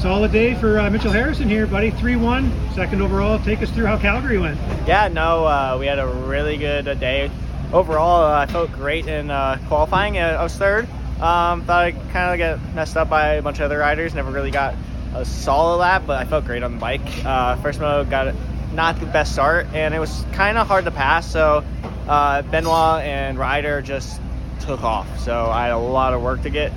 Solid day for uh, Mitchell Harrison here, buddy. 3 1, second overall. Take us through how Calgary went. Yeah, no, uh, we had a really good uh, day. Overall, uh, I felt great in uh, qualifying. Uh, I was third. Um, thought I kind of get messed up by a bunch of other riders. Never really got a solid lap, but I felt great on the bike. First moto got not the best start, and it was kind of hard to pass. So Benoit and Ryder just took off. So I had a lot of work to get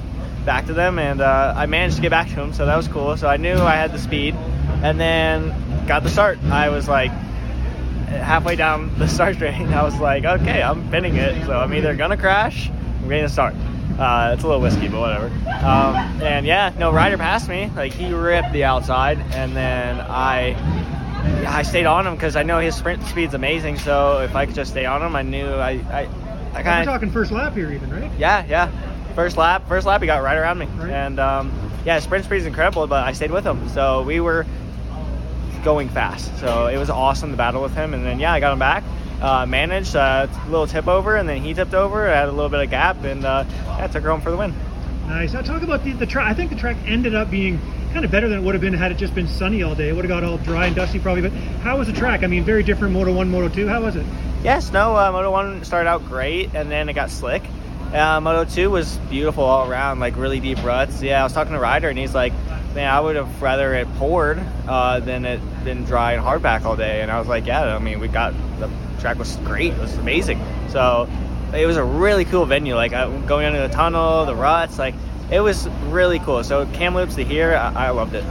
back to them, and uh, I managed to get back to them. So that was cool. So I knew I had the speed, and then got the start. I was like halfway down the start straight. I was like, okay, I'm pinning it. So I'm either gonna crash, I'm gonna start. Uh, it's a little whiskey, but whatever. Um, and yeah, no, Ryder passed me. Like he ripped the outside, and then I, I stayed on him because I know his sprint speed's amazing. So if I could just stay on him, I knew I, I, I kind of talking first lap here, even, right? yeah, yeah. First lap, first lap, he got right around me, Right. and um, yeah, sprint speed is incredible. But I stayed with him, so we were going fast. So it was awesome to battle with him, and then yeah, I got him back. Uh, managed uh, a little tip over, and then he tipped over. I had a little bit of gap, and uh, yeah, took her home for the win. Nice. Now talk about the, the track. I think the track ended up being kind of better than it would have been had it just been sunny all day. It would have got all dry and dusty probably. But how was the track? I mean, very different Moto 1, Moto 2. How was it? Yes, no, uh, Moto 1 started out great and then it got slick. Uh, Moto 2 was beautiful all around, like really deep ruts. Yeah, I was talking to Ryder and he's like, man, I would have rather it poured uh, than it been dry and hardpack all day. And I was like, yeah, I mean, we got the track was great, it was amazing. So it was a really cool venue, like going under the tunnel, the ruts, like it was really cool. So Kamloops to here, I, I loved it.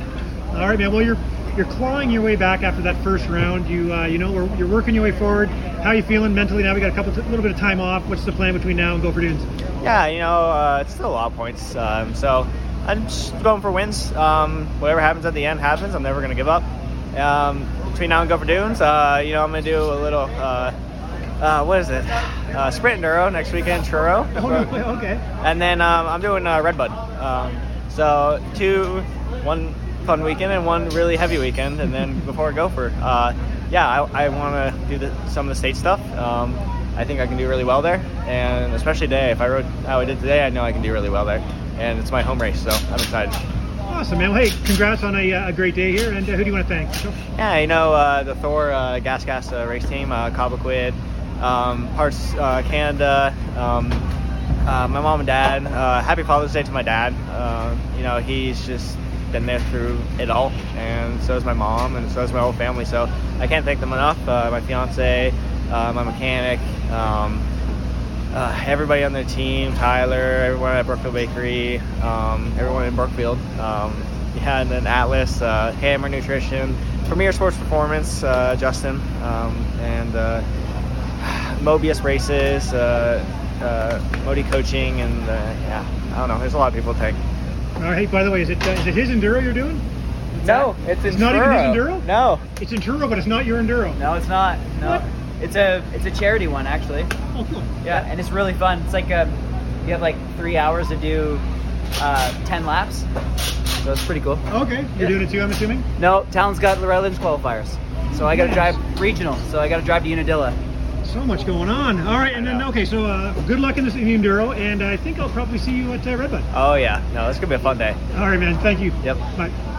All right, man. Well, you're you're clawing your way back after that first round. You uh, you know you're working your way forward. How are you feeling mentally now? We got a couple, little bit of time off. What's the plan between now and Gopher Dunes? Yeah, you know, uh, it's still a lot of points. Um, so I'm just going for wins. Um, whatever happens at the end happens. I'm never going to give up. Um, between now and Gopher Dunes, uh, you know, I'm going to do a little, uh, uh, what is it? Uh, sprint enduro next weekend, Truro. Oh, no, okay. And then um, I'm doing uh, Redbud. Um, so two, one fun weekend and one really heavy weekend, and then before Gopher. Uh, yeah, I, I want to do the, some of the state stuff. Um, I think I can do really well there, and especially today. If I rode how I did today, I know I can do really well there. And it's my home race, so I'm excited. Awesome, man. Well, hey, congrats on a, uh, a great day here. And uh, who do you want to thank? Yeah, you know, uh, the Thor uh, Gas Gas uh, race team, uh, Cobequid, um, Parts uh, Canada, um, uh, my mom and dad. Uh, happy Father's Day to my dad. Uh, you know, he's just been there through it all, and so is my mom, and so is my whole family. So I can't thank them enough. Uh, my fiance, uh, my mechanic, um, uh, everybody on their team, Tyler, everyone at Brookfield Bakery, um, everyone in Brookfield. Um, yeah, and then Atlas, Hammer Nutrition, Premier Sports Performance, Justin, um, and Mobius Races, uh, Modi Coaching, and uh, yeah, I don't know. There's a lot of people to thank. All right. Hey, by the way, is it uh, is it his enduro you're doing? No, it's in It's not even his enduro? No, It's enduro, but it's not your enduro. No, it's not. No, What? it's a it's a charity one actually. Oh, cool. Yeah, and it's really fun. It's like um, you have like three hours to do uh, ten laps, so it's pretty cool. Okay. You're Yeah. doing it too, I'm assuming. No, Talon's got Redlands qualifiers, so I got to Nice. drive regional. So I got to drive to Unadilla. So much going on. All right, and then okay, so uh, good luck in this in the enduro, and I think I'll probably see you at uh, Redbud. oh yeah, no, it's gonna be a fun day. All right, man. Thank you. Yep. Bye.